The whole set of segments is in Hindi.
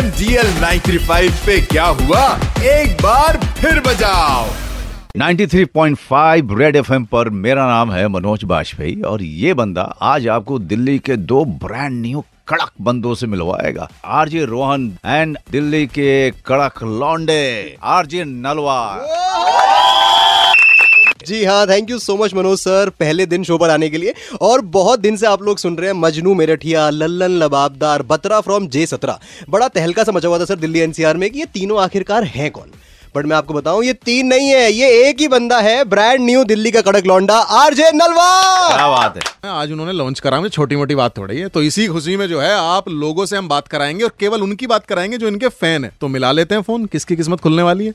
डीएल 935 पे क्या हुआ? एक बार फिर बजाओ। 93.5 रेड एफएम पर मेरा नाम है मनोज बाजपेयी और ये बंदा आज आपको दिल्ली के दो ब्रांड न्यू कड़क बंदों से मिलवाएगा। आरजे रोहन एंड दिल्ली के कड़क लौंडे, आरजे नलवा जी हाँ thank you so much Manoj sir पहले दिन शो पर आने के लिए। और बहुत दिन से आप लोग सुन रहे हैं मजनू मेरठिया लल्लन लबाबदार बत्रा फ्रॉम जे सत्रह। बड़ा तहलका सा मचा हुआ था सर दिल्ली एनसीआर में कि ये तीनों आखिरकार हैं कौन? बट मैं आपको बताऊँ ये तीन नहीं है ये एक ही बंदा है ब्रांड न्यू दिल्ली का कड़क लौंडा आरजे नलवा। क्या बात है। आज उन्होंने लॉन्च करा में छोटी मोटी बात थोड़ी है। तो इसी खुशी में जो है आप लोगों से हम बात कराएँगे और केवल उनकी बात कराएँगे जो इनके फ़ैन है। तो मिला लेते हैं फ़ोन किसकी किस्मत खुलने वाली है?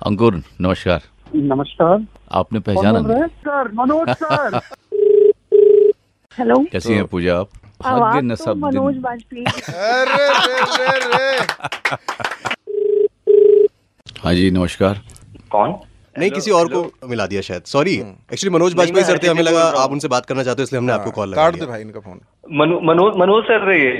अंकुर नमस्कार। नमस्कार। आपने पहचाना नहीं? Sir Manoj sir. हेलो कैसी हैं पूजा आप? भाग्य न तो सब मनोज वाजपेयी हाँ जी नमस्कार। कौन? नहीं किसी और को मिला दिया शायद। Sorry actually Manoj Bajpayee sir थे हमें लगा आप उनसे बात करना चाहते हो इसलिए हमने आपको कॉल लगा काट दे। भाई इनका फ़ोन मनोज मनोज सर रहे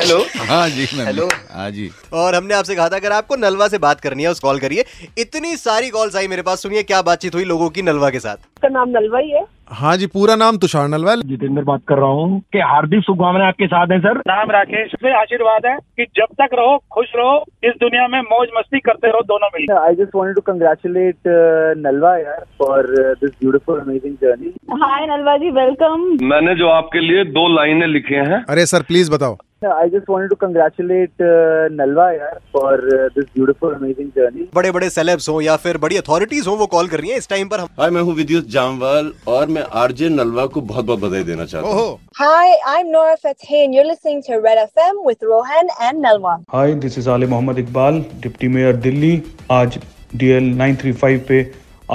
हेलो हाँ जी मैं हेलो। हाँ जी। और हमने आपसे कहा था अगर आपको नलवा से बात करनी है उस कॉल करिए। इतनी सारी कॉल्स आई मेरे पास सुनिए क्या बातचीत हुई लोगों की नलवा के साथ। उसका नाम नलवा ही है? हाँ जी पूरा नाम तुषार नलवाल जितेंद्र बात कर रहा हूँ कि हार्दिक शुभकामनाएँ आपके साथ हैं सर। नाम राकेश से आशीर्वाद है कि जब तक रहो खुश रहो इस दुनिया में मौज मस्ती करते रहो दोनों मिलकर। I just wanted to congratulate uh, yaar, for uh, this beautiful, amazing journey. Hi Nalwa ji welcome मैंने जो आपके लिए दो लाइनें लिखे हैं। अरे सर प्लीज़ बताओ। I just wanted to congratulate uh, Nalva yaar, for uh, this beautiful, amazing journey. बड़े बड़े सेलेब्स हो या फिर बड़ी अथॉरिटीज हो वो कॉल कर रही हैं इस टाइम पर हम हाय मैं हूँ विद्युत जामवाल और मैं आरजे नलवा को बहुत बहुत बधाई देना चाहता हूँ। ओहो। Hi, I'm Nora Fateh and you're listening to Red FM with Rohan and Nalwa. Hi this is Aale Mohammad Iqbal deputy mayor Delhi आज डीएल 935 पे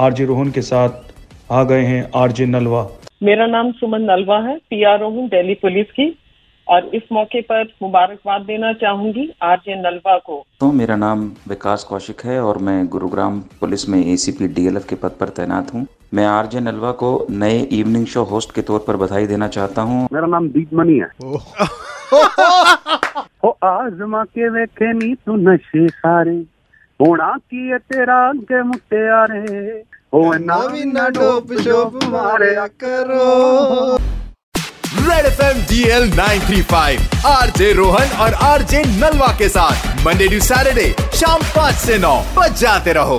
आरजे रोहन के साथ आ गए हैं आरजे नलवा मेरा नाम सुमन नलवा है पीआरओ हूँ दिल्ली पुलिस की। और इस मौके पर मुबारकबाद देना चाहूँगी आरजे नलवा को। तो मेरा नाम विकास कौशिक है और मैं गुरुग्राम पुलिस में एसीपी डीएलएफ के पद पर तैनात हूँ। मैं आरजे नलवा को नए इवनिंग शो होस्ट के तौर पर बधाई देना चाहता हूँ। मेरा नाम दीप मनी है ओ आजमा के वेखे नी तू नशे सारे। होना की है तेरा अगे मुटियारे ओ ना भी ना डोप शोप मारे करो। Red F M D L nine three five R J Rohan और आर जे नलवा के साथ मंडे टू सैटरडे शाम पाँच से नौ, बजाते रहो।